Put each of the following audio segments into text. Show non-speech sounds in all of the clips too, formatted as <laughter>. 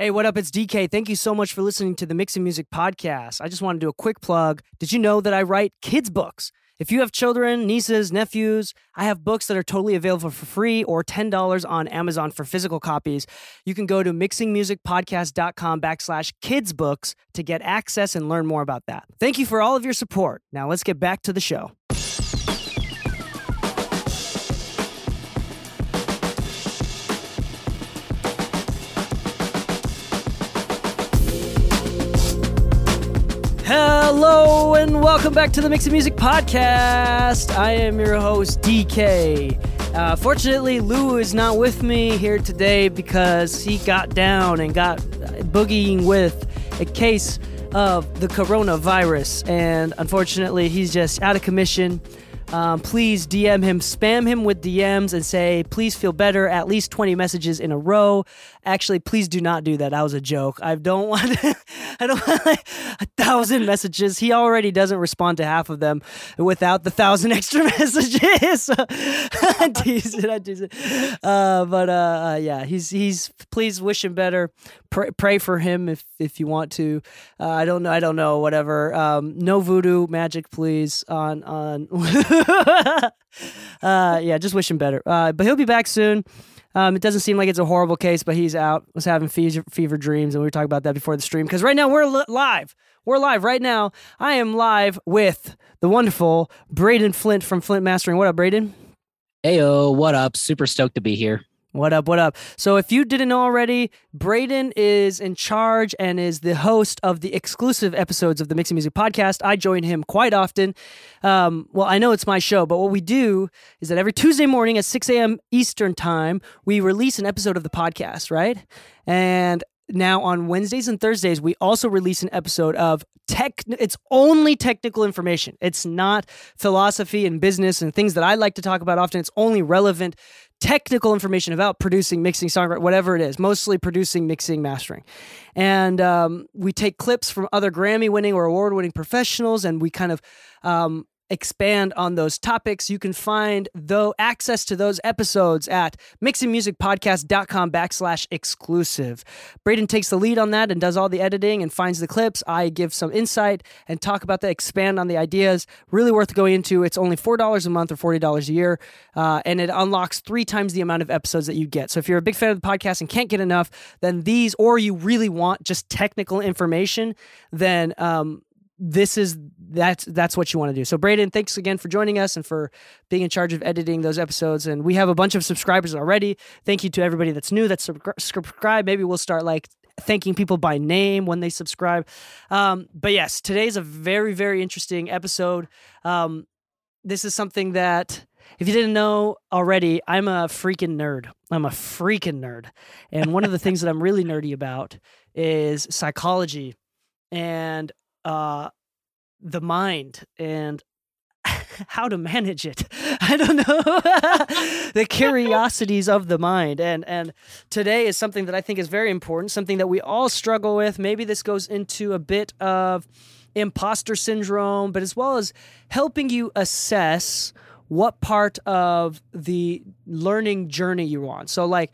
Hey, what up? It's DK. Thank you so much for listening to the Mixing Music podcast. I just want to do a quick plug. Did you know that I write kids' books? If you have children, nieces, nephews, I have books that are totally available for free or $10 on Amazon for physical copies. You can go to mixingmusicpodcast.com backslash kids books to get access and learn more about that. Thank you for all of your support. Now let's get back to the show. And welcome back to the Mixing Music Podcast. I am your host, DK. Uh, fortunately, Lou is not with me here today because he got down and got boogieing with a case of the coronavirus. And unfortunately, he's just out of commission. Um, please DM him, spam him with DMs, and say, please feel better. At least 20 messages in a row. Actually, please do not do that. That was a joke. I don't <laughs> want, I don't want like a thousand messages. He already doesn't respond to half of them without the thousand <laughs> extra messages. <laughs> I tease it. I tease it. Uh, but uh, uh, yeah, he's he's. Please wish him better. Pray, pray for him if if you want to. Uh, I don't know. I don't know. Whatever. Um, no voodoo magic, please. On on. uh, yeah, just wish him better. Uh, but he'll be back soon. Um, it doesn't seem like it's a horrible case, but he's out. Was having fever, fever dreams, and we were talking about that before the stream. Because right now we're li- live. We're live right now. I am live with the wonderful Braden Flint from Flint Mastering. What up, Braden? Heyo, what up? Super stoked to be here. What up? What up? So, if you didn't know already, Braden is in charge and is the host of the exclusive episodes of the Mixing Music podcast. I join him quite often. Um, well, I know it's my show, but what we do is that every Tuesday morning at 6 a.m. Eastern Time, we release an episode of the podcast, right? And now on Wednesdays and Thursdays, we also release an episode of tech. It's only technical information. It's not philosophy and business and things that I like to talk about often. It's only relevant technical information about producing, mixing, songwriting, whatever it is, mostly producing, mixing, mastering. And um, we take clips from other Grammy winning or award winning professionals and we kind of um, expand on those topics. You can find though access to those episodes at mixingmusicpodcast.com backslash exclusive. Braden takes the lead on that and does all the editing and finds the clips. I give some insight and talk about the expand on the ideas. Really worth going into. It's only $4 a month or $40 a year. Uh, and it unlocks three times the amount of episodes that you get. So if you're a big fan of the podcast and can't get enough, then these, or you really want just technical information, then um, this is that's that's what you want to do. So Braden, thanks again for joining us and for being in charge of editing those episodes. And we have a bunch of subscribers already. Thank you to everybody that's new that's subscribe. Maybe we'll start like thanking people by name when they subscribe. Um, but yes, today's a very very interesting episode. Um, this is something that if you didn't know already, I'm a freaking nerd. I'm a freaking nerd. And one of the things that I'm really nerdy about is psychology and uh, the mind. And <laughs> how to manage it. <laughs> I don't know <laughs> the curiosities of the mind, and and today is something that I think is very important, something that we all struggle with. Maybe this goes into a bit of imposter syndrome, but as well as helping you assess what part of the learning journey you're on. So like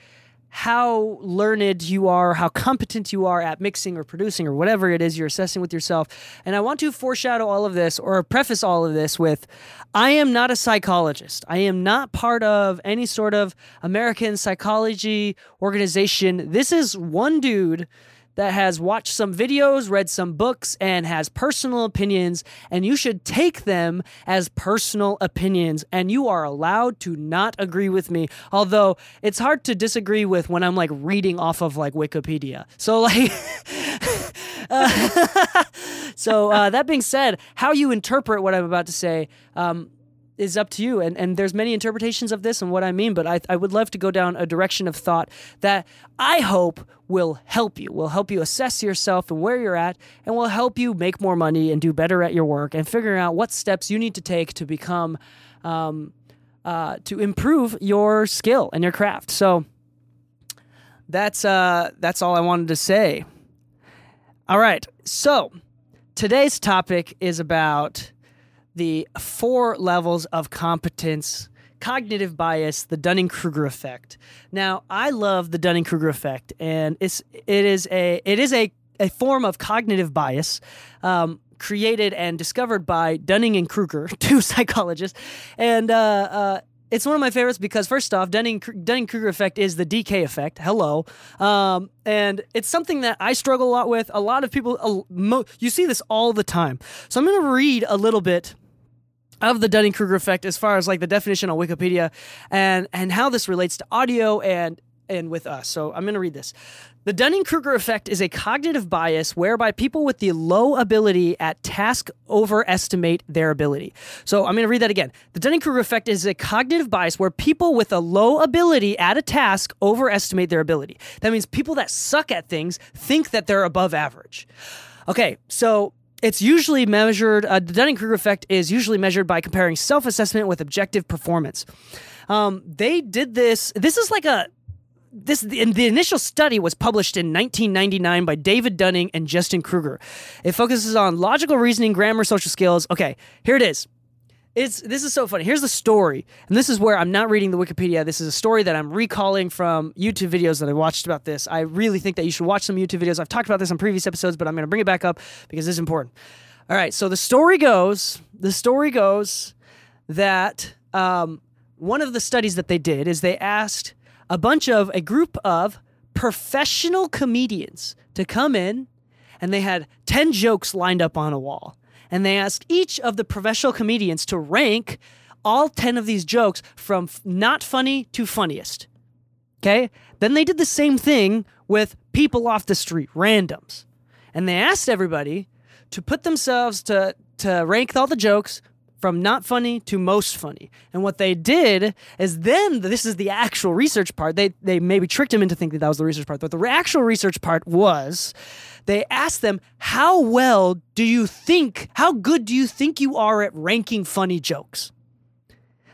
how learned you are, how competent you are at mixing or producing or whatever it is you're assessing with yourself. And I want to foreshadow all of this or preface all of this with I am not a psychologist. I am not part of any sort of American psychology organization. This is one dude that has watched some videos, read some books, and has personal opinions, and you should take them as personal opinions. And you are allowed to not agree with me. Although it's hard to disagree with when I'm like reading off of like Wikipedia. So, like, <laughs> uh, <laughs> so uh, that being said, how you interpret what I'm about to say, um, is up to you. And, and there's many interpretations of this and what i mean but I, I would love to go down a direction of thought that i hope will help you will help you assess yourself and where you're at and will help you make more money and do better at your work and figuring out what steps you need to take to become um, uh, to improve your skill and your craft. So that's uh that's all i wanted to say. All right. So today's topic is about the four levels of competence cognitive bias, the Dunning Kruger effect. Now, I love the Dunning Kruger effect, and it's it is a it is a a form of cognitive bias. Um, created and discovered by Dunning and Kruger, <laughs> two psychologists, and uh, uh, it's one of my favorites because first off, Dunning Dunning Kruger effect is the DK effect. Hello, um, and it's something that I struggle a lot with. A lot of people, uh, mo- you see this all the time. So I'm going to read a little bit of the Dunning-Kruger effect as far as like the definition on Wikipedia and and how this relates to audio and and with us. So I'm going to read this. The Dunning-Kruger effect is a cognitive bias whereby people with the low ability at task overestimate their ability. So I'm going to read that again. The Dunning-Kruger effect is a cognitive bias where people with a low ability at a task overestimate their ability. That means people that suck at things think that they're above average. Okay, so it's usually measured, uh, the Dunning Kruger effect is usually measured by comparing self assessment with objective performance. Um, they did this, this is like a, this the, the, initial study was published in 1999 by David Dunning and Justin Kruger. It focuses on logical reasoning, grammar, social skills. Okay, here it is. It's this is so funny. Here's the story, and this is where I'm not reading the Wikipedia. This is a story that I'm recalling from YouTube videos that I watched about this. I really think that you should watch some YouTube videos. I've talked about this on previous episodes, but I'm going to bring it back up because it's important. All right, so the story goes. The story goes that um, one of the studies that they did is they asked a bunch of a group of professional comedians to come in, and they had ten jokes lined up on a wall and they asked each of the professional comedians to rank all 10 of these jokes from not funny to funniest. Okay? Then they did the same thing with people off the street, randoms. And they asked everybody to put themselves to to rank all the jokes from not funny to most funny. And what they did is then this is the actual research part. They they maybe tricked him into thinking that was the research part, but the actual research part was they asked them, How well do you think, how good do you think you are at ranking funny jokes?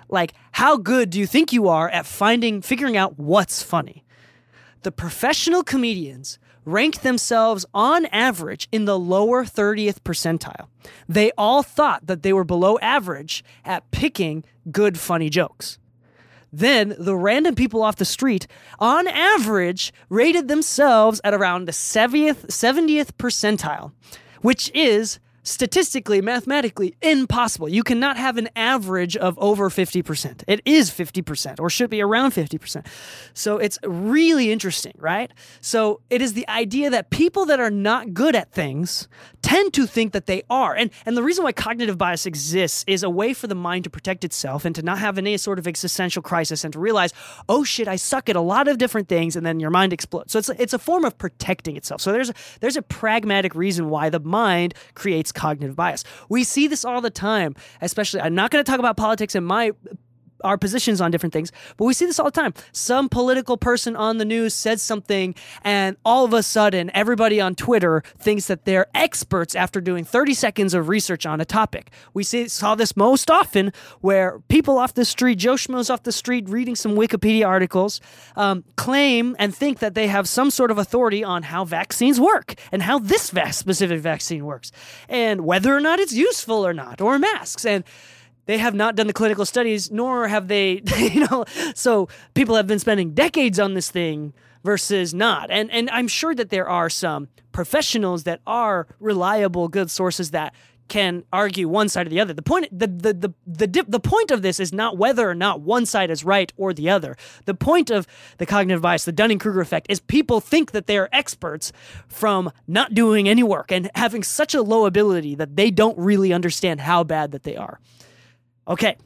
Like, how good do you think you are at finding, figuring out what's funny? The professional comedians ranked themselves on average in the lower 30th percentile. They all thought that they were below average at picking good, funny jokes. Then the random people off the street, on average, rated themselves at around the 70th, 70th percentile, which is statistically, mathematically impossible. You cannot have an average of over 50%. It is 50% or should be around 50%. So it's really interesting, right? So it is the idea that people that are not good at things tend to think that they are. And and the reason why cognitive bias exists is a way for the mind to protect itself and to not have any sort of existential crisis and to realize, "Oh shit, I suck at a lot of different things." And then your mind explodes. So it's it's a form of protecting itself. So there's a, there's a pragmatic reason why the mind creates cognitive bias. We see this all the time, especially I'm not going to talk about politics in my our positions on different things. But we see this all the time. Some political person on the news says something, and all of a sudden, everybody on Twitter thinks that they're experts after doing 30 seconds of research on a topic. We see, saw this most often where people off the street, Joe Schmoes off the street, reading some Wikipedia articles, um, claim and think that they have some sort of authority on how vaccines work and how this specific vaccine works and whether or not it's useful or not, or masks. And they have not done the clinical studies, nor have they, <laughs> you know, so people have been spending decades on this thing versus not. And and I'm sure that there are some professionals that are reliable, good sources that can argue one side or the other. The point the the the the, dip, the point of this is not whether or not one side is right or the other. The point of the cognitive bias, the Dunning-Kruger effect is people think that they are experts from not doing any work and having such a low ability that they don't really understand how bad that they are. Okay.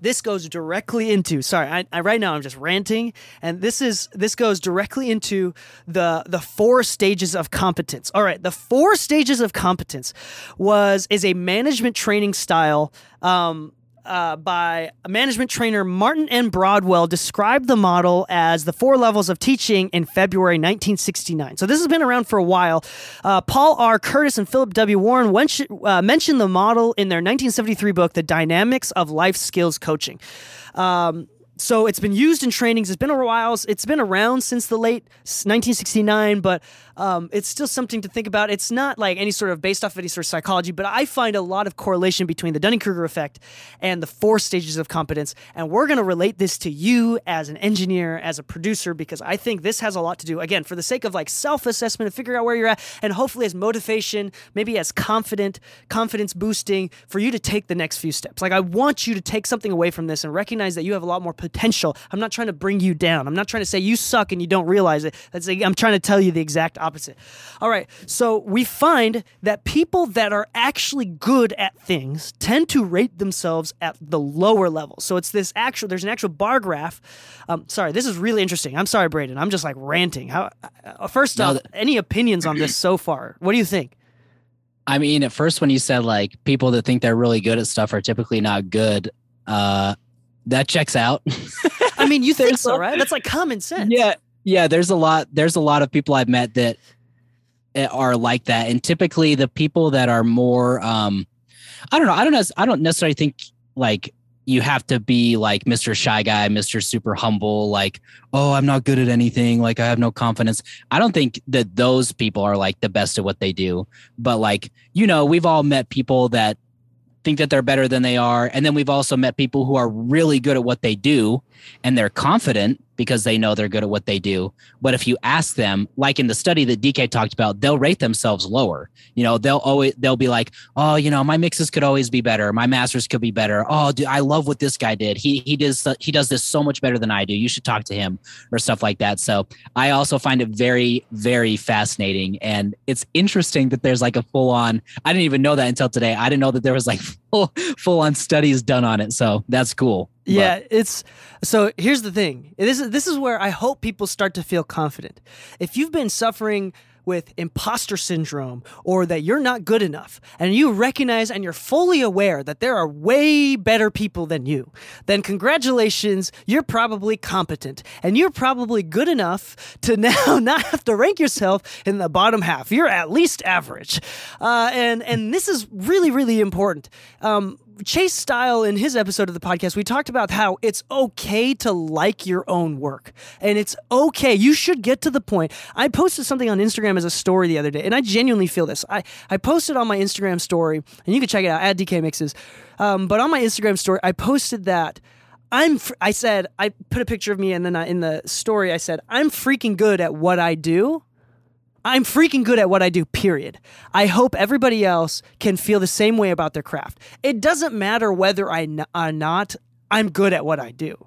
This goes directly into sorry, I, I, right now I'm just ranting, and this is this goes directly into the the four stages of competence. All right, the four stages of competence was is a management training style um, uh, by management trainer Martin N. Broadwell described the model as the four levels of teaching in February 1969. So this has been around for a while. Uh, Paul R. Curtis and Philip W. Warren uh, mentioned the model in their 1973 book, The Dynamics of Life Skills Coaching. Um, so it's been used in trainings. It's been a while. It's been around since the late 1969, but um, it's still something to think about. It's not like any sort of based off of any sort of psychology, but I find a lot of correlation between the Dunning Kruger effect and the four stages of competence. And we're going to relate this to you as an engineer, as a producer, because I think this has a lot to do, again, for the sake of like self assessment and figuring out where you're at, and hopefully as motivation, maybe as confident, confidence boosting for you to take the next few steps. Like, I want you to take something away from this and recognize that you have a lot more potential. I'm not trying to bring you down. I'm not trying to say you suck and you don't realize it. That's like, I'm trying to tell you the exact opposite. All right. So we find that people that are actually good at things tend to rate themselves at the lower level. So it's this actual, there's an actual bar graph. Um, sorry, this is really interesting. I'm sorry, Braden. I'm just like ranting. How, uh, first off, any opinions on this <clears throat> so far? What do you think? I mean, at first, when you said like people that think they're really good at stuff are typically not good, uh, that checks out. I mean, you <laughs> think so, right? That's like common sense. Yeah, yeah. There's a lot. There's a lot of people I've met that Eh, are like that and typically the people that are more um i don't know i don't know i don't necessarily think like you have to be like mr shy guy mr super humble like oh i'm not good at anything like i have no confidence i don't think that those people are like the best at what they do but like you know we've all met people that think that they're better than they are and then we've also met people who are really good at what they do and they're confident because they know they're good at what they do. But if you ask them, like in the study that DK talked about, they'll rate themselves lower. You know, they'll always they'll be like, "Oh, you know, my mixes could always be better. My masters could be better. Oh, dude, I love what this guy did. He he does he does this so much better than I do. You should talk to him or stuff like that." So, I also find it very very fascinating and it's interesting that there's like a full on I didn't even know that until today. I didn't know that there was like <laughs> full full on studies done on it. So, that's cool. Yeah, but. it's so here's the thing. This is this is where I hope people start to feel confident. If you've been suffering with imposter syndrome or that you're not good enough and you recognize and you're fully aware that there are way better people than you, then congratulations, you're probably competent and you're probably good enough to <laughs> now not have to rank yourself in the bottom half. You're at least average. Uh, and, and this is really, really important. Um, Chase Style, in his episode of the podcast, we talked about how it's okay to like your own work. And it's okay. You should get to the point. I posted something on Instagram as a story the other day, and I genuinely feel this. I, I posted on my Instagram story, and you can check it out at DK Mixes. Um, but on my Instagram story, I posted that. I'm. I said I put a picture of me, and then I, in the story I said I'm freaking good at what I do, I'm freaking good at what I do, period. I hope everybody else can feel the same way about their craft. It doesn't matter whether I n- or uh, not, I'm good at what I do.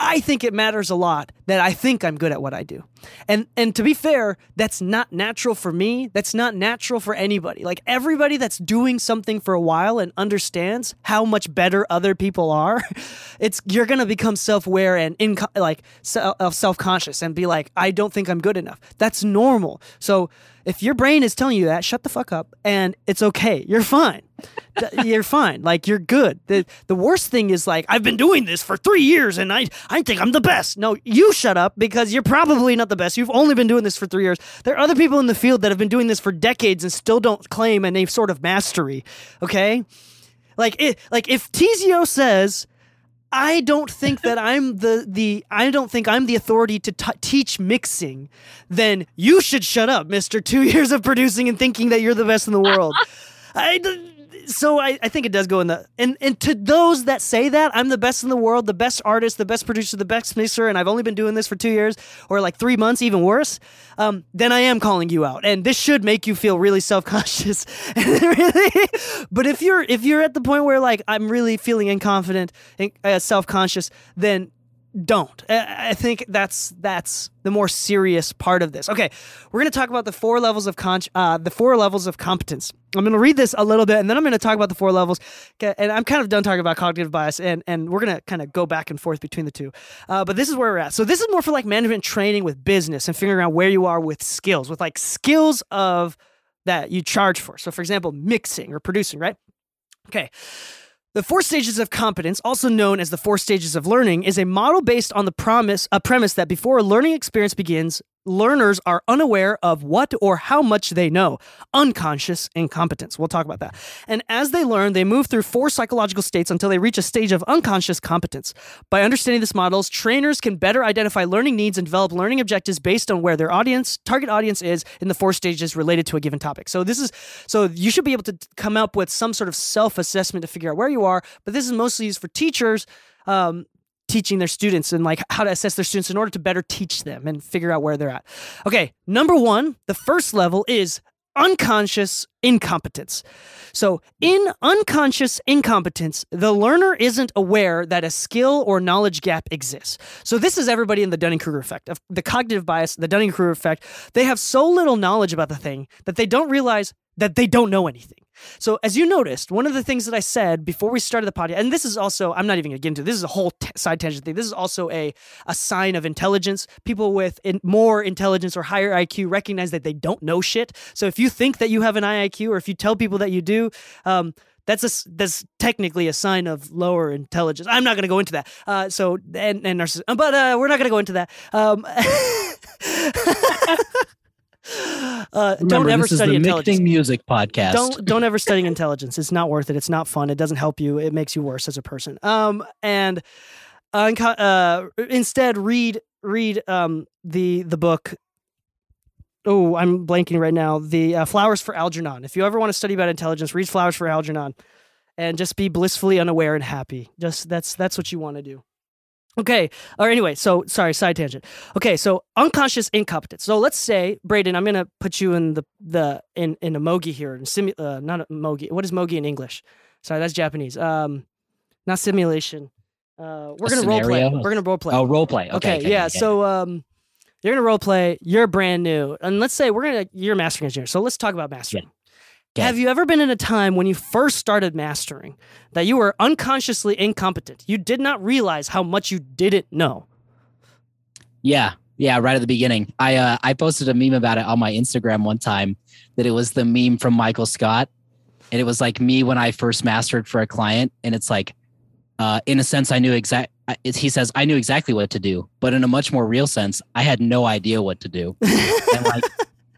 I think it matters a lot that I think I'm good at what I do. And and to be fair, that's not natural for me. That's not natural for anybody. Like everybody that's doing something for a while and understands how much better other people are, <laughs> it's you're going to become self-aware and in like uh, self-conscious and be like, I don't think I'm good enough. That's normal. So if your brain is telling you that, shut the fuck up and it's okay. You're fine. <laughs> you're fine. Like you're good. The the worst thing is like I've been doing this for 3 years and I I think I'm the best. No, you shut up because you're probably not the best. You've only been doing this for 3 years. There are other people in the field that have been doing this for decades and still don't claim any sort of mastery. Okay? Like it like if Tizio says I don't think that I'm the the I don't think I'm the authority to t- teach mixing. Then you should shut up, Mister. Two <laughs> years of producing and thinking that you're the best in the world. I so I, I think it does go in the and and to those that say that I'm the best in the world, the best artist, the best producer, the best mixer, and I've only been doing this for two years or like three months, even worse. Um, then I am calling you out, and this should make you feel really self conscious. <laughs> really, but if you're if you're at the point where like I'm really feeling inconfident and uh, self conscious, then don't. I think that's that's the more serious part of this. Okay, we're going to talk about the four levels of con- uh, the four levels of competence. I'm going to read this a little bit, and then I'm going to talk about the four levels. And I'm kind of done talking about cognitive bias, and and we're going to kind of go back and forth between the two. Uh, but this is where we're at. So this is more for like management training with business and figuring out where you are with skills, with like skills of that you charge for. So for example, mixing or producing, right? Okay. The four stages of competence, also known as the four stages of learning, is a model based on the promise a premise that before a learning experience begins, learners are unaware of what or how much they know, unconscious incompetence. We'll talk about that. And as they learn, they move through four psychological states until they reach a stage of unconscious competence. By understanding this models, trainers can better identify learning needs and develop learning objectives based on where their audience, target audience is in the four stages related to a given topic. So this is so you should be able to come up with some sort of self-assessment to figure out where you are, but this is mostly used for teachers um, teaching their students and like how to assess their students in order to better teach them and figure out where they're at. Okay, number one, the first level is unconscious incompetence. So, in unconscious incompetence, the learner isn't aware that a skill or knowledge gap exists. So, this is everybody in the Dunning Kruger effect, the cognitive bias, the Dunning Kruger effect. They have so little knowledge about the thing that they don't realize that they don't know anything. So, as you noticed, one of the things that I said before we started the podcast, and this is also, I'm not even going to get into this is a whole t- side tangent thing. This is also a, a sign of intelligence. People with in, more intelligence or higher IQ recognize that they don't know shit. So, if you think that you have an IQ or if you tell people that you do, um, that's a that's technically a sign of lower intelligence. I'm not going to go into that. Uh, so and and narcissism, but uh, we're not going to go into that. Um, <laughs> Uh, Remember, don't ever study intelligence. Music podcast. Don't don't ever study intelligence. It's not worth it. It's not fun. It doesn't help you. It makes you worse as a person. Um, and uh, uh instead read read um the the book. Oh, I'm blanking right now. The uh, Flowers for Algernon. If you ever want to study about intelligence, read Flowers for Algernon, and just be blissfully unaware and happy. Just that's that's what you want to do. Okay. Or anyway, so sorry, side tangent. Okay, so unconscious incompetence. So let's say, Braden, I'm gonna put you in the the in in a mogi here, in simu, uh, not a mogi. What is mogi in English? Sorry, that's Japanese. Um, not simulation. Uh, we're a gonna role play. We're gonna role play. Oh, role play. Okay. okay, okay yeah. Okay. So um, you're gonna role play. You're brand new, and let's say we're gonna you're a mastering engineer. So let's talk about mastering. Yeah. Have you ever been in a time when you first started mastering that you were unconsciously incompetent? You did not realize how much you didn't know. Yeah, yeah, right at the beginning. I uh, I posted a meme about it on my Instagram one time that it was the meme from Michael Scott, and it was like me when I first mastered for a client, and it's like, uh, in a sense, I knew exact. He says I knew exactly what to do, but in a much more real sense, I had no idea what to do. <laughs> and like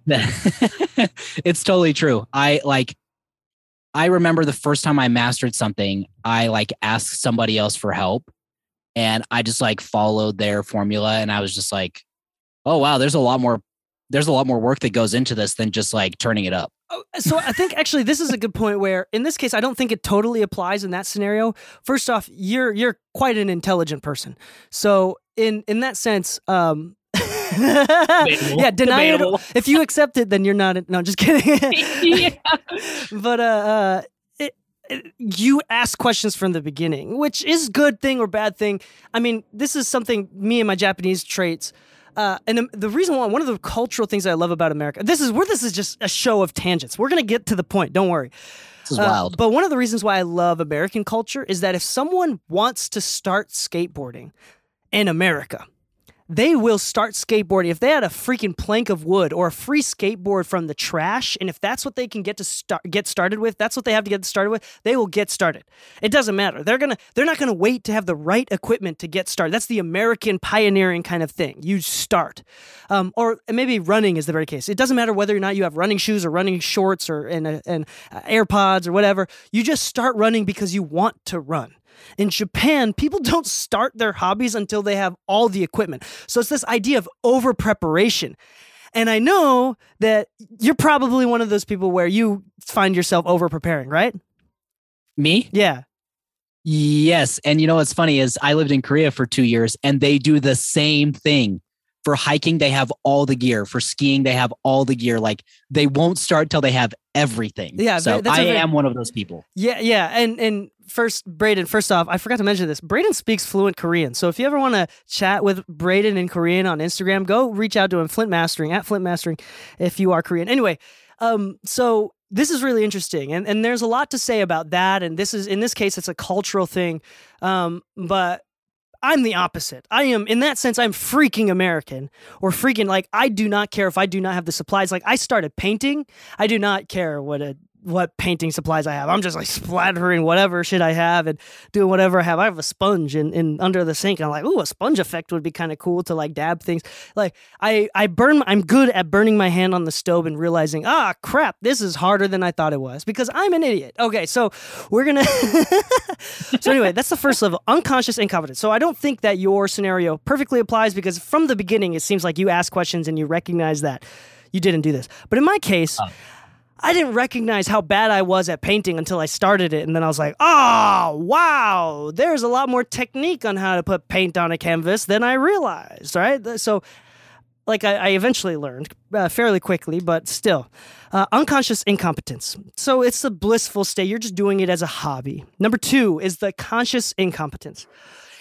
<laughs> it's totally true. I like I remember the first time I mastered something, I like asked somebody else for help and I just like followed their formula and I was just like, "Oh wow, there's a lot more there's a lot more work that goes into this than just like turning it up." Oh, so I think actually this is a good point where in this case I don't think it totally applies in that scenario. First off, you're you're quite an intelligent person. So in in that sense, um yeah, deny Debatable. it. If you accept it, then you're not. No, just kidding. yeah. <laughs> <laughs> But uh, uh, it, you ask questions from the beginning, which is good thing or bad thing. I mean, this is something me and my Japanese traits. Uh, and the reason why one of the cultural things I love about America, this is where this is just a show of tangents. We're gonna get to the point. Don't worry. This is uh, wild. But one of the reasons why I love American culture is that if someone wants to start skateboarding in America, they will start skateboarding. If they had a freaking plank of wood or a free skateboard from the trash, and if that's what they can get to start get started with, that's what they have to get started with, they will get started. It doesn't matter. They're gonna they're not gonna wait to have the right equipment to get started. That's the American pioneering kind of thing. You start, um, or maybe running is the very case. It doesn't matter whether or not you have running shoes or running shorts or and and uh, AirPods or whatever. You just start running because you want to run. In Japan, people <laughs> don't start their hobbies until they have all the equipment. So it's this idea of over preparation. And I know that you're probably one of those people where you find yourself over preparing, right? Me? Yeah. Yes. And you know what's funny is I lived in Korea for two years and they do the same thing. For hiking, they have all the gear. For skiing, they have all the gear. Like they won't start till they have everything. Yeah. So I very, am one of those people. Yeah. Yeah. And and first, Braden, first off, I forgot to mention this. Braden speaks fluent Korean. So if you ever want to chat with Braden in Korean on Instagram, go reach out to him, Flint Mastering, at Flint Mastering, if you are Korean. Anyway, um, so this is really interesting. And, and there's a lot to say about that. And this is, in this case, it's a cultural thing. Um, but I'm the opposite. I am, in that sense, I'm freaking American or freaking like, I do not care if I do not have the supplies. Like, I started painting. I do not care what a what painting supplies I have. I'm just like splattering whatever shit I have and doing whatever I have. I have a sponge in, in under the sink. I'm like, ooh, a sponge effect would be kind of cool to like dab things. Like I I burn. I'm good at burning my hand on the stove and realizing, ah, crap, this is harder than I thought it was because I'm an idiot. Okay, so we're gonna. <laughs> so anyway, that's the first level, unconscious incompetence. So I don't think that your scenario perfectly applies because from the beginning it seems like you ask questions and you recognize that you didn't do this. But in my case. I didn't recognize how bad I was at painting until I started it. And then I was like, oh, wow, there's a lot more technique on how to put paint on a canvas than I realized, right? So, like, I, I eventually learned uh, fairly quickly, but still. Uh, unconscious incompetence. So, it's the blissful state. You're just doing it as a hobby. Number two is the conscious incompetence.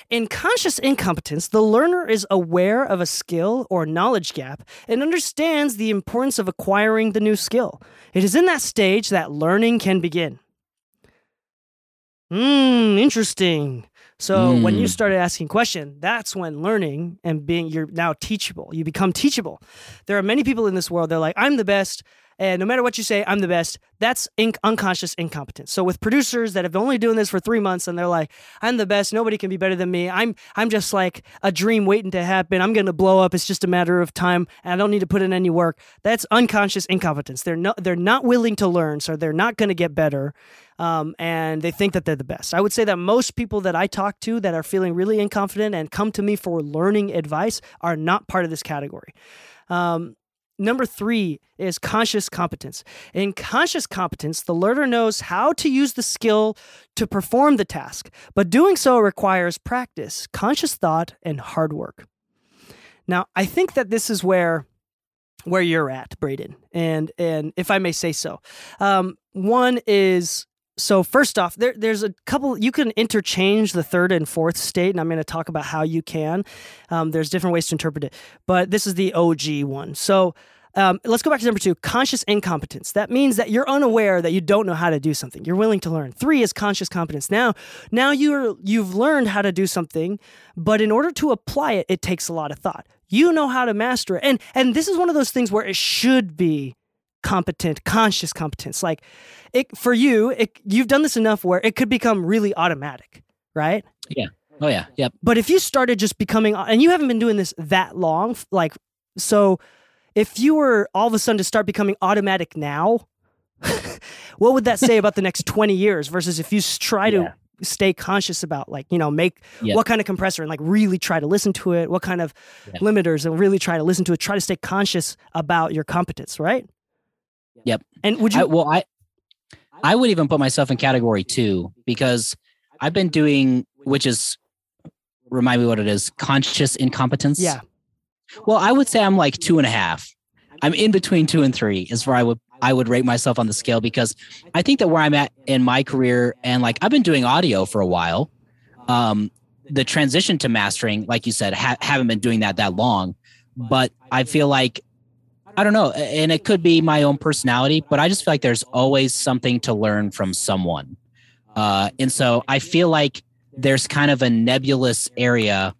In conscious incompetence, the learner is aware of a skill or knowledge gap and understands the importance of acquiring the new skill. It is in that stage that learning can begin. Hmm, interesting. So mm. when you hmm. started asking question, that's when learning and being you're now teachable. You become teachable. There are many people in this world. They're like, I'm the best. And no matter what you say, I'm the best. That's inc- unconscious incompetence. So with producers that have been only doing this for three months and they're like, I'm the best. Nobody can be better than me. I'm I'm just like a dream waiting to happen. I'm gonna blow up. It's just a matter of time, and I don't need to put in any work. That's unconscious incompetence. They're not they're not willing to learn, so they're not gonna get better. Um, and they think that they're the best. I would say that most people that I talk to that are feeling really inconfident and come to me for learning advice are not part of this category. Um, Number three is conscious competence. In conscious competence, the learner knows how to use the skill to perform the task, but doing so requires practice, conscious thought, and hard work. Now, I think that this is where where you're at, Braden, and and if I may say so, um, one is so first off, there, there's a couple. You can interchange the third and fourth state, and I'm going to talk about how you can. Um, there's different ways to interpret it, but this is the OG one. So um, let's go back to number two conscious incompetence. That means that you're unaware that you don't know how to do something. You're willing to learn. Three is conscious competence. Now, now you're you've learned how to do something, but in order to apply it, it takes a lot of thought. You know how to master it, and and this is one of those things where it should be competent, conscious competence. Like it for you, it, you've done this enough where it could become really automatic, right? Yeah. Oh yeah. Yep. But if you started just becoming, and you haven't been doing this that long, like so, if you were all of a sudden to start becoming automatic now, <laughs> what would that say about the next <laughs> 20 years versus if you try to yeah. stay conscious about like you know make yep. what kind of compressor and like really try to listen to it what kind of yep. limiters and really try to listen to it try to stay conscious about your competence right Yep. And would you? I, well, I I would even put myself in category two because I've been doing, which is remind me what it is, conscious incompetence. Yeah. Well, I would say I'm like two and a half. I'm in between two and three is where I would I would rate myself on the scale because I think that where I'm at in my career and like I've been doing audio for a while. Um, the transition to mastering, like you said, ha- haven't been doing that that long, but I feel like I don't know, and it could be my own personality, but I just feel like there's always something to learn from someone. Uh, and so I feel like there's kind of a nebulous area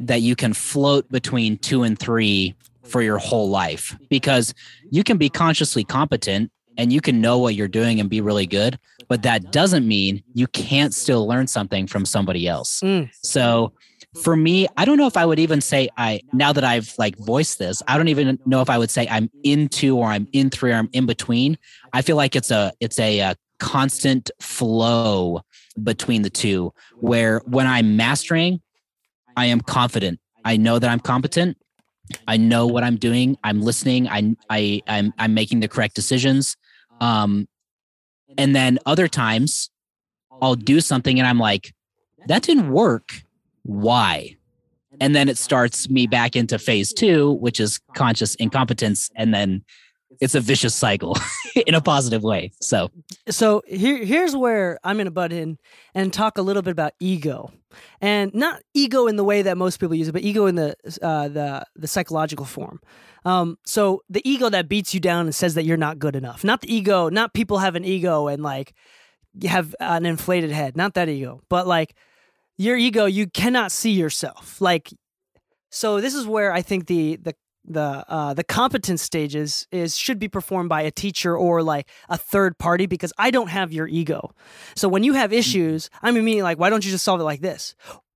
that you can float between two and three for your whole life because you can be consciously competent and you can know what you're doing and be really good, but that doesn't mean you can't still learn something from somebody else. Mm. So for me, I don't know if I would even say I now that I've like voiced this, I don't even know if I would say I'm into or I'm in three or I'm in between. I feel like it's a it's a, a constant flow between the two where when I'm mastering, I am confident. I know that I'm competent. I know what I'm doing. I'm listening. I I I'm I'm making the correct decisions. Um and then other times I'll do something and I'm like that didn't work why? And then it starts me back into phase two which is conscious incompetence and then it's a vicious cycle <laughs> in a positive way. So so here here's where I'm gonna butt in and talk a little bit about ego, and not ego in the way that most people use it, but ego in the uh, the the psychological form. Um, so the ego that beats you down and says that you're not good enough, not the ego, not people have an ego and like have an inflated head, not that ego, but like your ego, you cannot see yourself. Like, so this is where I think the the the uh, the competence stages is should be performed by a teacher or like a third party because I don't have your ego. So when you have issues, I'm immediately like, why don't you just solve it like this?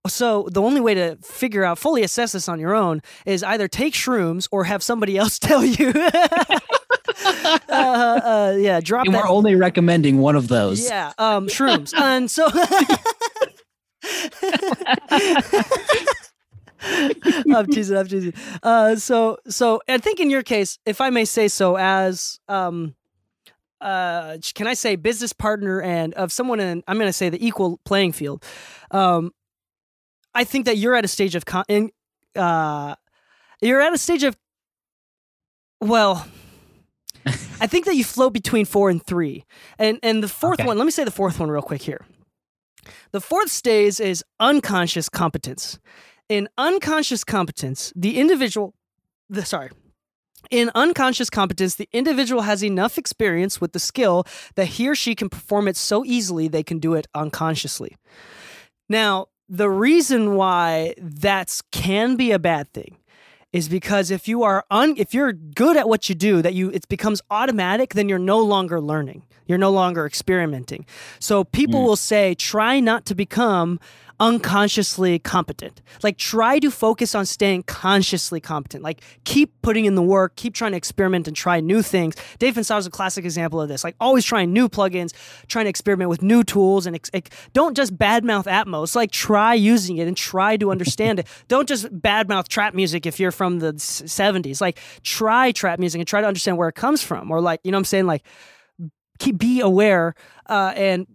So the only way to figure out fully assess this on your own is either take shrooms or have somebody <laughs> else tell you. <laughs> uh, uh, yeah, drop. And we're only recommending one of those Yeah, um, shrooms, and so. <laughs> <laughs> I'm teasing. I'm teasing. Uh, so, so I think in your case, if I may say so, as um, uh, can I say business partner and of someone in, I'm going to say the equal playing field. Um, I think that you're at a stage of con- in, uh, you're at a stage of, well, I think that you float between four and three, and and the fourth Okay. one. Let me say the fourth one real quick here. The fourth stage is unconscious competence. In unconscious competence, the individual, the sorry, in unconscious competence, the individual has enough experience with the skill that he or she can perform it so easily they can do it unconsciously. Now, the reason why that's can be a bad thing is because if you are un, if you're good at what you do that you it becomes automatic then you're no longer learning. You're no longer experimenting. So people hmm. will say try not to become unconsciously competent. Like try to focus on staying consciously competent. Like keep putting in the work keep trying to experiment and try new things. Dave and is a classic example of this. Like always trying new plugins trying to experiment with new tools and ex- ex- don't just badmouth atmos. Like try using it and try to understand it. <laughs> Don't just badmouth trap music if you're from the s- 70s like try trap music and try to understand where it comes from. Or like you know what i'm saying? Like keep be aware uh, and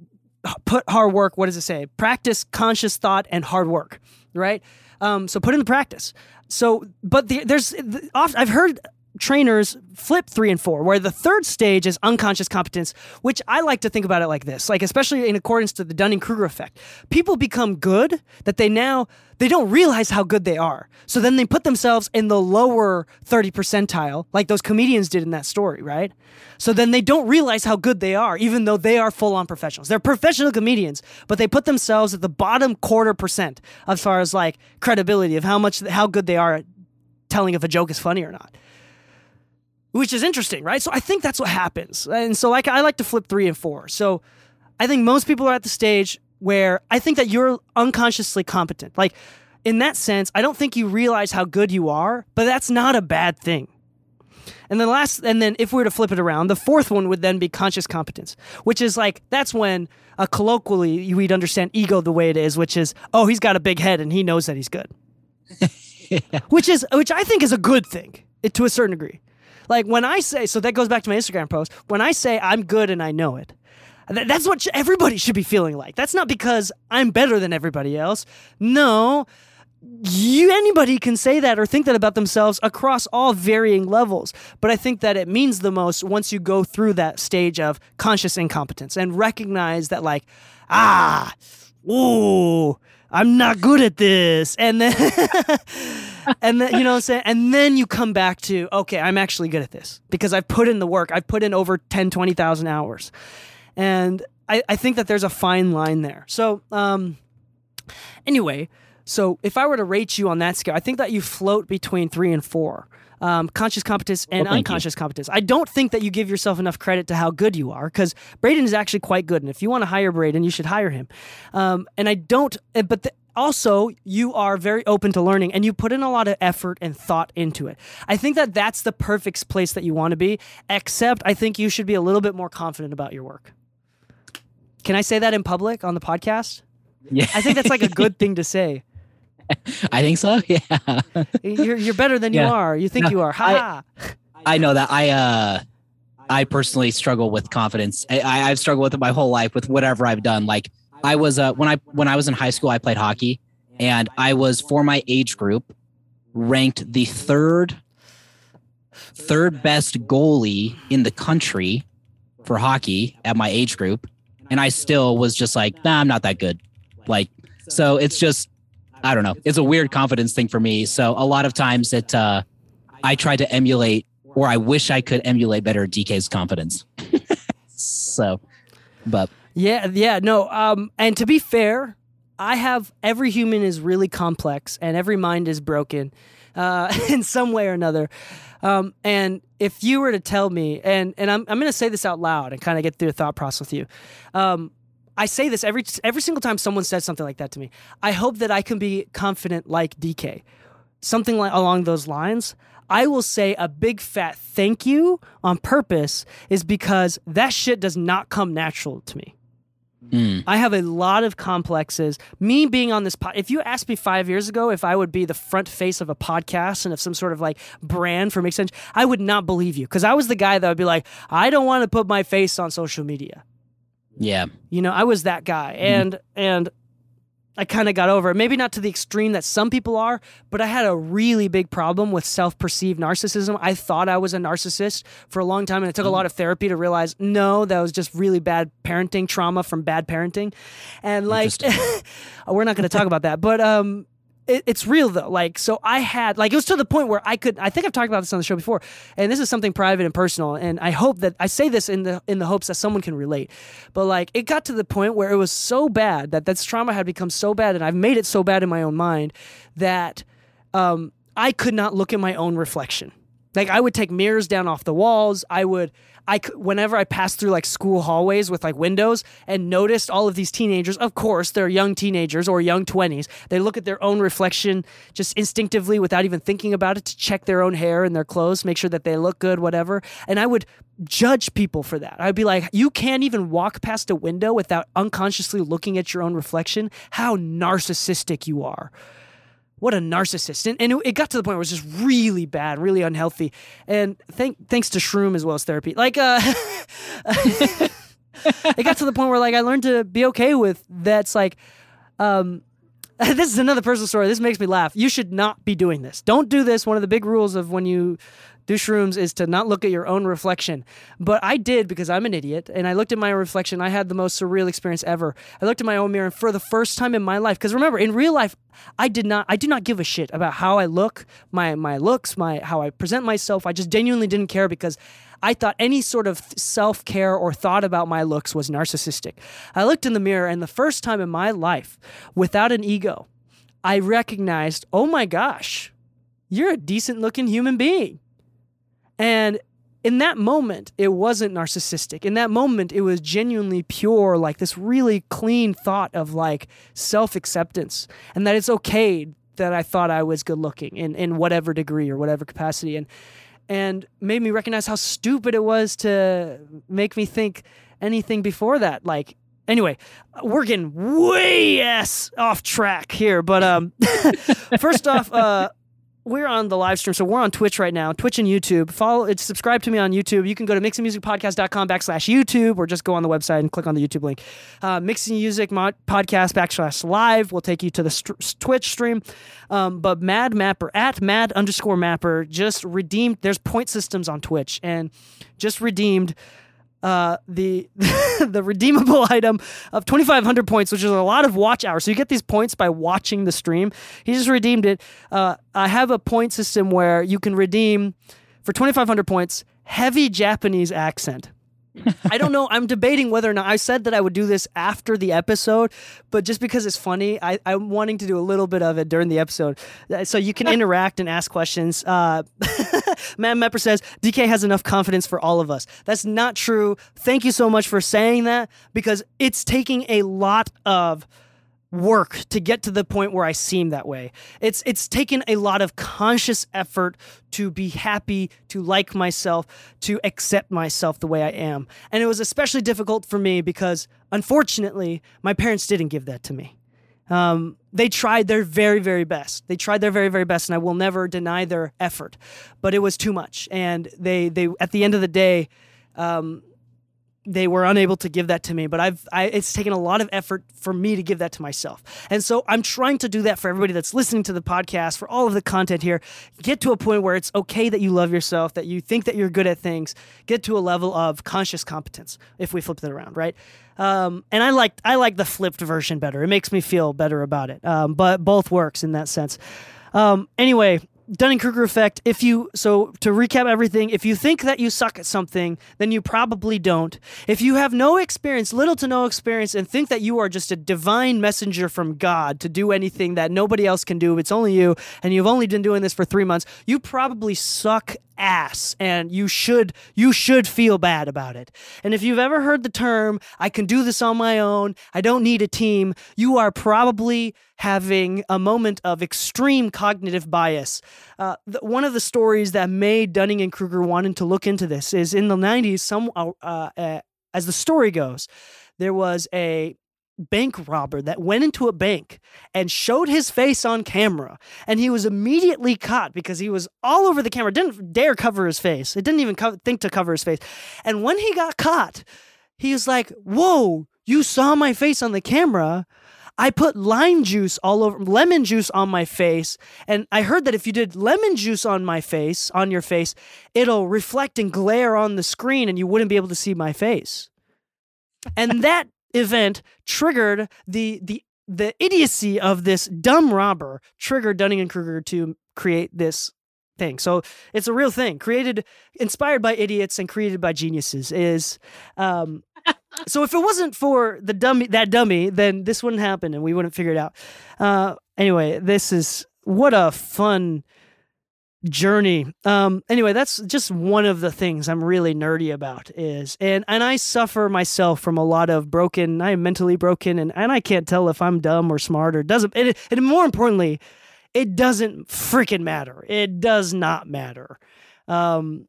put hard work. What does it say? Practice conscious thought and hard work, right? Um, so put in the practice. So, but the, there's the, oft, I've heard trainers flip three and four, where the third stage is unconscious competence, which I like to think about it like this, like especially in accordance to the Dunning Kruger effect. People become good that they now they don't realize how good they are. So then they put themselves in the lower 30 percentile, like those comedians did in that story, right? So then they don't realize how good they are, even though they are full on professionals. They're professional comedians, but they put themselves at the bottom quarter percent as far as like credibility of how much how good they are at telling if a joke is funny or not which is interesting, right? So I think that's what happens. And so like I like to flip 3 and 4. So I think most people are at the stage where I think that you're unconsciously competent. Like in that sense, I don't think you realize how good you are, but that's not a bad thing. And then last and then if we were to flip it around, the fourth one would then be conscious competence, which is like that's when uh, colloquially we'd understand ego the way it is, which is oh he's got a big head and he knows that he's good, <laughs> which is which I think is a good thing it, to a certain degree. Like when I say, so that goes back to my Instagram post. When I say I'm good and I know it, th- that's what sh- everybody should be feeling like. That's not because I'm better than everybody else. No, you anybody can say that or think that about themselves across all varying levels but i think that it means the most once you go through that stage of conscious incompetence and recognize that like ah ooh i'm not good at this. And then <laughs> and then you know what i'm saying? And then you come back to okay i'm actually good at this because i've put in the work. I've put in over 10 20000 hours. And I, I think that there's a fine line there. So um anyway so if I were to rate you on that scale, I think that you float between three and four. Um, conscious competence and Well, thank you. unconscious competence. I don't think that you give yourself enough credit to how good you are because Braden is actually quite good. And if you want to hire Braden, you should hire him. Um, and I don't, eh, but the, also you are very open to learning and you put in a lot of effort and thought into it. I think that that's the perfect place that you want to be, except I think you should be a little bit more confident about your work. Can I say that in public on the podcast? Yeah, I think that's like a good thing to say. <laughs> <laughs> I think so. <laughs> Yeah, You're you're better than you are. You think No, you are. Ha. I know that. I uh, I personally struggle with confidence. I, I- I've struggled with it my whole life with whatever I've done. Like I was uh, when I when I was in high school, I played hockey, and I was for my age group ranked the third third best goalie in the country for hockey at my age group, and I still was just like, nah, I'm not that good. Like, so it's just, I don't know. It's a weird confidence thing for me. So a lot of times that uh, I try to emulate, or I wish I could emulate better DK's confidence. <laughs> so, but Yeah, yeah, no. Um, and to be fair, I have every human is really complex, and every mind is broken, uh, <laughs> in some way or another. Um, and if you were to tell me, and and I'm I'm going to say this out loud and kind of get through a thought process with you. Um, I say this every every single time someone says something like that to me. I hope that I can be confident like DK, something like along those lines. I will say a big fat thank you on purpose is because that shit does not come natural to me. mm, I have a lot of complexes. Me being on this pod, if you asked me five years ago if I would be the front face of a podcast and of some sort of like brand for Make Sense, I would not believe you because I was the guy that would be like, I don't want to put my face on social media. Yeah, You know, I was that guy, and and I kind of got over it. Maybe not to the extreme that some people are, but I had a really big problem with self-perceived narcissism. I thought I was a narcissist for a long time, and it took a lot of therapy to realize no, that was just really bad parenting trauma from bad parenting, and like <laughs> we're not going to talk about that, but um. It, it's real though. Like, so I had, like, it was to the point where I could, I think I've talked about this on the show before, and this is something private and personal. And I hope that I say this in the, in the hopes that someone can relate. But like, it got to the point where it was so bad that this trauma had become so bad, and I've made it so bad in my own mind that um, I could not look at my own reflection. Like I would take mirrors down off the walls. I would, I whenever I passed through like school hallways with like windows and noticed all of these teenagers. Of course, they're young teenagers or young twenties. They look at their own reflection just instinctively without even thinking about it to check their own hair and their clothes, make sure that they look good, whatever. And I would judge people for that. I'd be like, you can't even walk past a window without unconsciously looking at your own reflection. How narcissistic you are what a narcissist. And, and it, got to the point where it was just really bad really unhealthy. And thank, thanks to shroom as well as therapy. Like uh <laughs> it got to the point where like i learned to be okay with that's like um <laughs> this is another personal story. This makes me laugh. You should not be doing this. Don't do this. One of the big rules of when you do shrooms is to not look at your own reflection. But I did because I'm an idiot and I looked at my own reflection. I had the most surreal experience ever. I looked at my own mirror and for the first time in my life, because remember, in real life, I did not I do not give a shit about how I look, my my looks, my how I present myself. I just genuinely didn't care because I thought any sort of self care or thought about my looks was narcissistic. I looked in the mirror and the first time in my life, without an ego, I recognized, oh my gosh, you're a decent looking human being. And in that moment, it wasn't narcissistic. In that moment, it was genuinely pure, like this really clean thought of like self acceptance and that it's okay that I thought I was good looking in, in whatever degree or whatever capacity. And, and made me recognize how stupid it was to make me think anything before that. Like, anyway, we're getting way ass off track here. But um, <laughs> first off, uh, we're on the live stream, so we're on Twitch right now, Twitch and YouTube. Follow, it's subscribe to me on YouTube. You can go to mixingmusicpodcast.com backslash YouTube, or just go on the website and click on the YouTube link. Uh, Mixing Music Mod- Podcast backslash Live will take you to the st- Twitch stream. Um, but Mad Mapper at Mad underscore Mapper just redeemed. There's point systems on Twitch, and just redeemed uh, the <laughs> the redeemable <laughs> item of 2,500 points, which is a lot of watch hours. So you get these points by watching the stream. He just redeemed it. Uh, I have a point system where you can redeem for 2,500 points heavy Japanese accent. <laughs> I don't know. I'm debating whether or not I said that I would do this after the episode, but just because it's funny, I, I'm wanting to do a little bit of it during the episode. Uh, So you can interact and ask questions. Uh, Mad Mapper says DK has enough confidence for all of us. That's not true. Thank you so much for saying that because it's taking a lot of work to get to the point where I seem that way. It's it's taken a lot of conscious effort to be happy, to like myself, to accept myself the way I am. And it was especially difficult for me because unfortunately, my parents didn't give that to me. Um, they tried their very, very best. They tried their very, very best, and I will never deny their effort. But it was too much, and they, they, at the end of the day, um, they were unable to give that to me but i've I, it's taken a lot of effort for me to give that to myself. And so i'm trying to do that for everybody that's listening to the podcast for all of the content here. Get to a point where it's okay that you love yourself that you think that you're good at things. Get to a level of conscious competence if we flip that around right? Um, and i like i like the flipped version better. It makes me feel better about it. Um, but both works in that sense. Um, anyway Dunning Kruger effect. If you so to recap everything, if you think that you suck at something, then you probably don't. If you have no experience, little to no experience, and think that you are just a divine messenger from God to do anything that nobody else can do, it's only you, and you've only been doing this for three months, you probably suck ass and you should you should feel bad about it. And if you've ever heard the term I can do this on my own, I don't need a team, you are probably having a moment of extreme cognitive bias. Uh, the, one of the stories that made Dunning and Kruger wanting to look into this is in the 90s some uh, uh, as the story goes, there was a bank robber that went into a bank and showed his face on camera. And he was immediately caught because he was all over the camera didn't dare cover his face. It didn't even co- think to cover his face. And when he got caught he was like whoa you saw my face on the camera? I put lime juice all over lemon juice on my face. And I heard that if you did lemon juice on my face on your face it'll reflect and glare on the screen and you wouldn't be able to see my face. And that event triggered the the the idiocy of this dumb robber triggered Dunning and Kruger to create this thing. So it's a real thing, created, inspired by idiots and created by geniuses. Is um, <laughs> so if it wasn't for the dummy, that dummy, then this wouldn't happen and we wouldn't figure it out. Uh, anyway, this is what a fun journey. Um, anyway, that's just one of the things I'm really nerdy about is and and I suffer myself from a lot of broken. I am mentally broken, and and I can't tell if I'm dumb or smart or doesn't. And, and more importantly, it doesn't freaking matter. It does not matter. Um,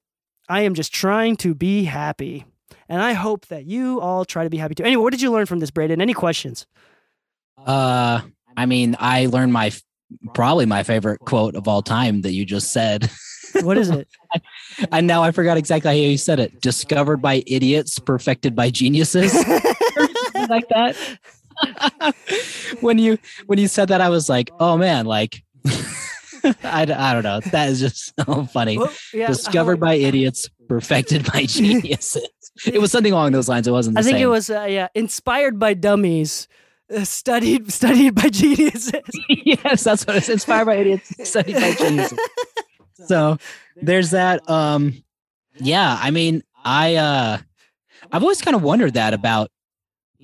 I am just trying to be happy, and I hope that you all try to be happy too. Anyway, what did you learn from this, Braden? Any questions? Uh, I mean, I learned my probably my favorite quote of all time that you just said. What is it? <laughs> and now I forgot exactly how you said it. Discovered by idiots, perfected by geniuses. <laughs> like that. <laughs> when you when you said that, I was like, oh man, like I, I don't know. That is just so funny. Well, yeah, Discovered how- by idiots, perfected by geniuses. it was something along those lines. It wasn't. The I think same. it was uh, yeah, inspired by dummies, uh, studied studied by <laughs> geniuses. <laughs> yes, that's what it's inspired by idiots, <laughs> studied by geniuses. So there's that. Um, yeah, I mean, I uh, I've always kind of wondered that about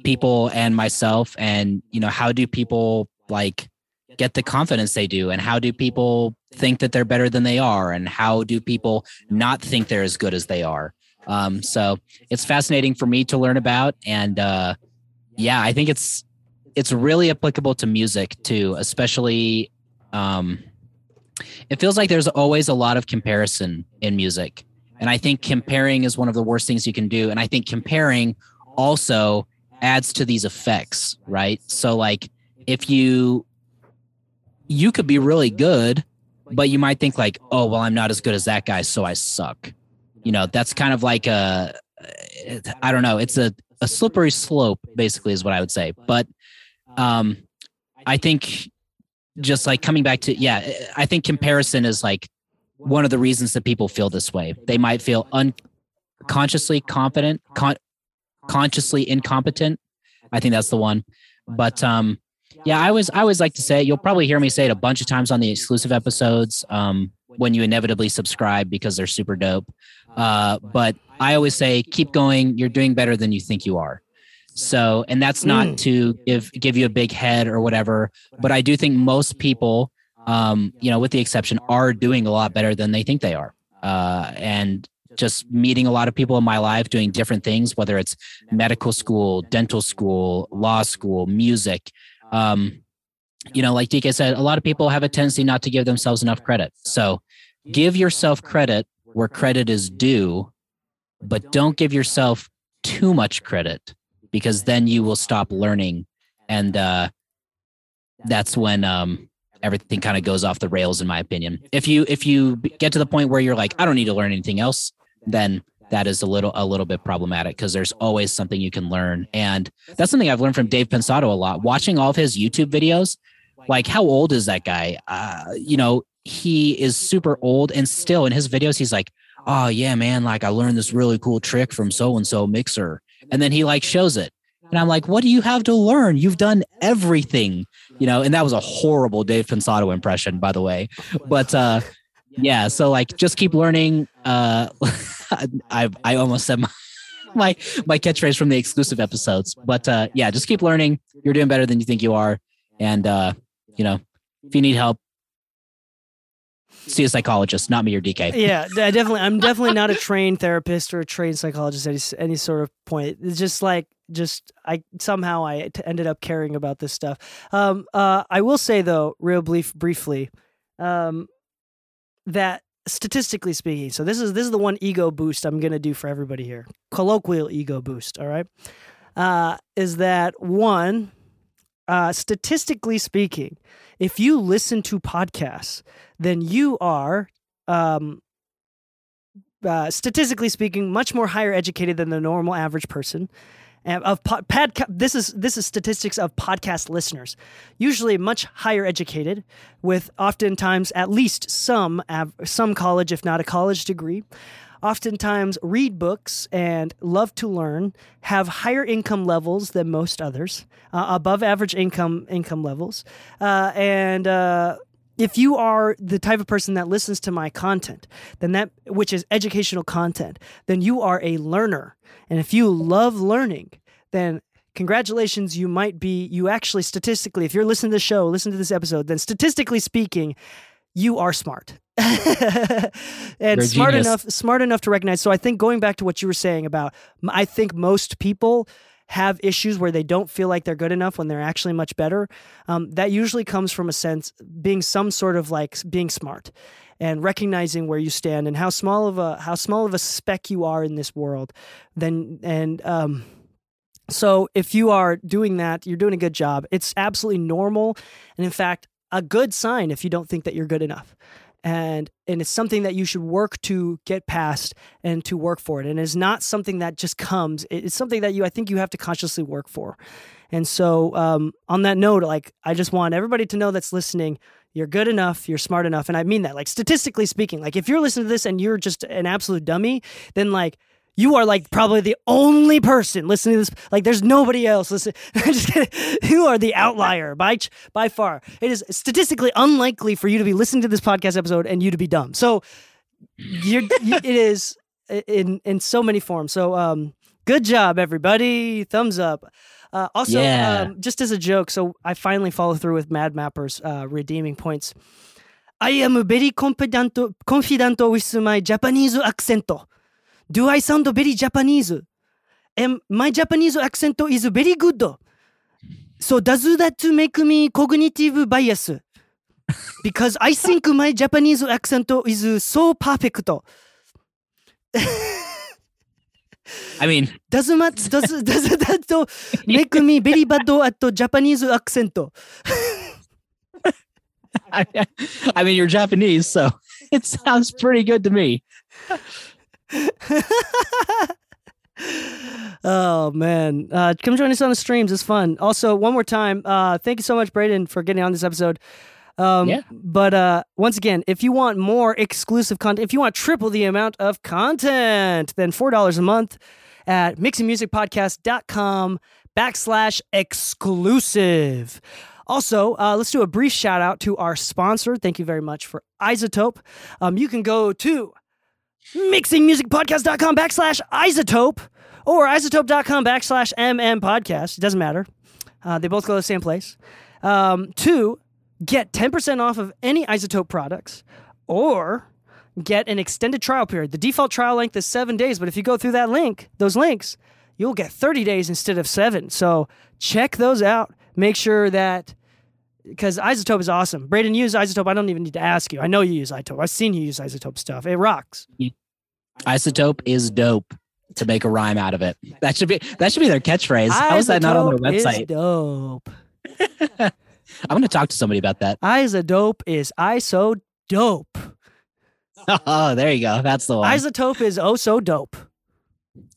people and myself, and you know, how do people like get the confidence they do, and how do people think that they're better than they are, and how do people not think they're as good as they are? Um, so it's fascinating for me to learn about, and uh, yeah, I think it's it's really applicable to music too, especially um it feels like there's always a lot of comparison in music. And I think comparing is one of the worst things you can do. And I think comparing also adds to these effects, right? So like if you you could be really good but you might think like, oh, well, I'm not as good as that guy, so I suck. You know, that's kind of like a, I don't know, it's a, a slippery slope, basically, is what I would say. But um, I think just like coming back to, yeah, I think comparison is like one of the reasons that people feel this way. They might feel unconsciously confident, con- consciously incompetent. I think that's the one. But um, yeah, I was I always like to say. You'll probably hear me say it a bunch of times on the exclusive episodes um, when you inevitably subscribe because they're super dope. Uh, but I always say, keep going. You're doing better than you think you are. So, and that's not mm. to give give you a big head or whatever. But I do think most people, um, you know, with the exception, are doing a lot better than they think they are. Uh, and just meeting a lot of people in my life doing different things, whether it's medical school, dental school, law school, music. Um, you know, like DK said, a lot of people have a tendency not to give themselves enough credit. So give yourself credit where credit is due, but don't give yourself too much credit because then you will stop learning. And uh, that's when um, everything kind of goes off the rails, in my opinion. If you if you get to the point where you're like, I don't need to learn anything else, then that is a little a little bit problematic because there's always something you can learn and that's something i've learned from dave pensado a lot watching all of his youtube videos like how old is that guy uh, you know he is super old and still in his videos he's like oh yeah man like i learned this really cool trick from so and so mixer and then he like shows it. And i'm like what do you have to learn? You've done everything. You know and that was a horrible dave pensado impression by the way. But uh yeah so like just keep learning uh <laughs> i i almost said my, my my catchphrase from the exclusive episodes. But uh yeah just keep learning. You're doing better than you think you are. And uh you know if you need help see a psychologist not me or dk yeah definitely i'm definitely not a trained therapist or a trained psychologist at any, any sort of point it's just like just I somehow I t- ended up caring about this stuff. Um, uh, I will say though, real brief, briefly, um, that statistically speaking, so this is this is the one ego boost I'm gonna do for everybody here. Colloquial ego boost, all right? Uh, is that one, uh, statistically speaking, if you listen to podcasts, then you are um, uh, statistically speaking, much more higher educated than the normal average person And of pod, this is this is statistics of podcast listeners. Usually much higher educated with oftentimes at least some some college if not a college degree oftentimes read books and love to learn have higher income levels than most others uh, above average income income levels uh, and uh, if you are the type of person that listens to my content, then that which is educational content, then you are a learner. And if you love learning, then congratulations, you might be you actually statistically, if you're listening to the show, listen to this episode, then statistically speaking, you are smart. <laughs> and smart genius. enough smart enough to recognize. So I think going back to what you were saying about I think most people have issues where they don't feel like they're good enough when they're actually much better. Um, that usually comes from a sense being some sort of like being smart and recognizing where you stand and how small of a how small of a speck you are in this world. Then and um, so if you are doing that, you're doing a good job. It's absolutely normal, and in fact, a good sign if you don't think that you're good enough. And and it's something that you should work to get past and to work for it. And it's not something that just comes it's something that you i think you have to consciously work for. And so um, on that note like i just want everybody to know that's listening you're good enough you're smart enough. And i mean that like statistically speaking like if you're listening to this and you're just an absolute dummy then like you are like probably the only person listening to this. Like, there's nobody else listening. <laughs> you are the outlier by by far. It is statistically unlikely for you to be listening to this podcast episode and you to be dumb. So, you're it is in in so many forms. So, um, good job, everybody. Thumbs up. Uh, also, yeah. um, just as a joke, so I finally follow through with Mad Mapper's uh, redeeming points. I am very confident, confident with my Japanese accent. Do I sound very Japanese? And my Japanese accent is very good. So does that make me cognitive bias? Because I think my Japanese accent is so perfect. I mean, does that does does that make me very bad at Japanese accent? I, I mean, you're Japanese, so it sounds pretty good to me. <laughs> oh man uh, come join us on the streams it's fun also one more time uh, thank you so much braden for getting on this episode um, Yeah. but uh, once again if you want more exclusive content if you want triple the amount of content then $4 a month at mixingmusicpodcast.com backslash exclusive also, uh, let's do a brief shout out to our sponsor. Thank you very much for iZotope. Um, you can go to mixingmusicpodcast.com backslash izotope or izotope.com backslash mm podcast. It doesn't matter. Uh, they both go to the same place. Um, to get 10% off of any iZotope products or get an extended trial period. The default trial length is seven days, but if you go through that link, those links, you'll get 30 days instead of seven. So check those out. Make sure that because iZotope is awesome. Braden, you use iZotope. I don't even need to ask you. I know you use iZotope. I've seen you use iZotope stuff. It rocks. iZotope is dope. To make a rhyme out of it, that should be that should be their catchphrase. How is that not on their website? dope. <laughs> I'm to talk to somebody about that. iZotope is iso dope. <laughs> Oh, there you go. That's the one. iZotope is oh so dope.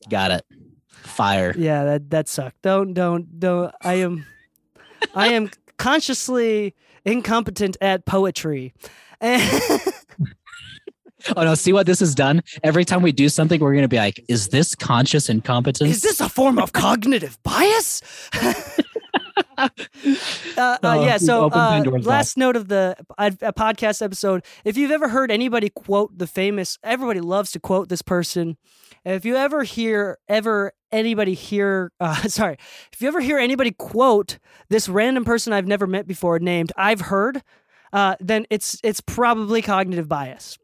Got it. Fire. Yeah, that that sucked. Don't don't don't. I am, I am consciously incompetent at poetry. And Oh no! See what this has done. Every time we do something, we're gonna be like, "Is this conscious incompetence?" is this a form of cognitive bias? <laughs> uh, uh, Oh, yeah. So, uh, last note of the uh, podcast episode: If you've ever heard anybody quote the famous, everybody loves to quote this person. If you ever hear ever anybody hear, <laughs> uh, sorry, if you ever hear anybody quote this random person I've never met before named I've heard, uh, then it's it's probably cognitive bias.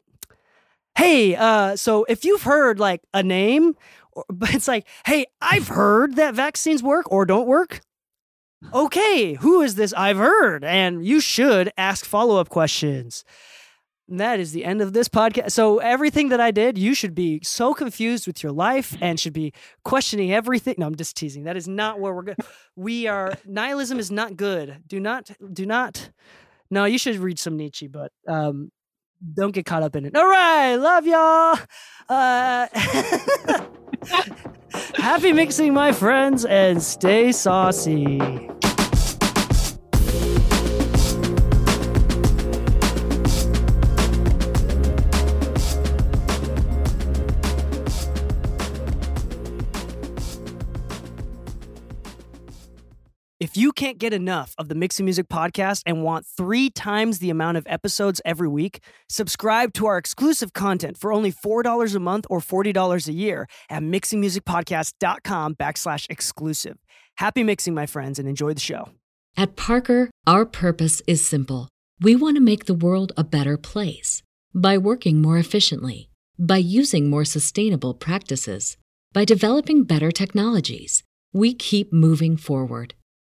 Hey, uh, so if you've heard like a name, <laughs> but it's like, hey, I've heard that vaccines work or don't work. Okay, who is this I've heard? And you should ask follow up questions. And that is the end of this podcast. So everything that I did, you should be so confused with your life and should be questioning everything. No, I'm just teasing. That is not where we're going. We are nihilism is not good. Do not do not. No, you should read some Nietzsche, but um, don't get caught up in it. All right, love y'all. Uh, <laughs> happy mixing, my friends, and stay saucy. If you can't get enough of the Mixing Music podcast and want three times the amount of episodes every week, subscribe to our exclusive content for only $4 a month or $40 a year at mixingmusicpodcast.com backslash exclusive. Happy mixing, my friends, and enjoy the show. At Parker, our purpose is simple. We want to make the world a better place by working more efficiently, by using more sustainable practices, by developing better technologies. We keep moving forward.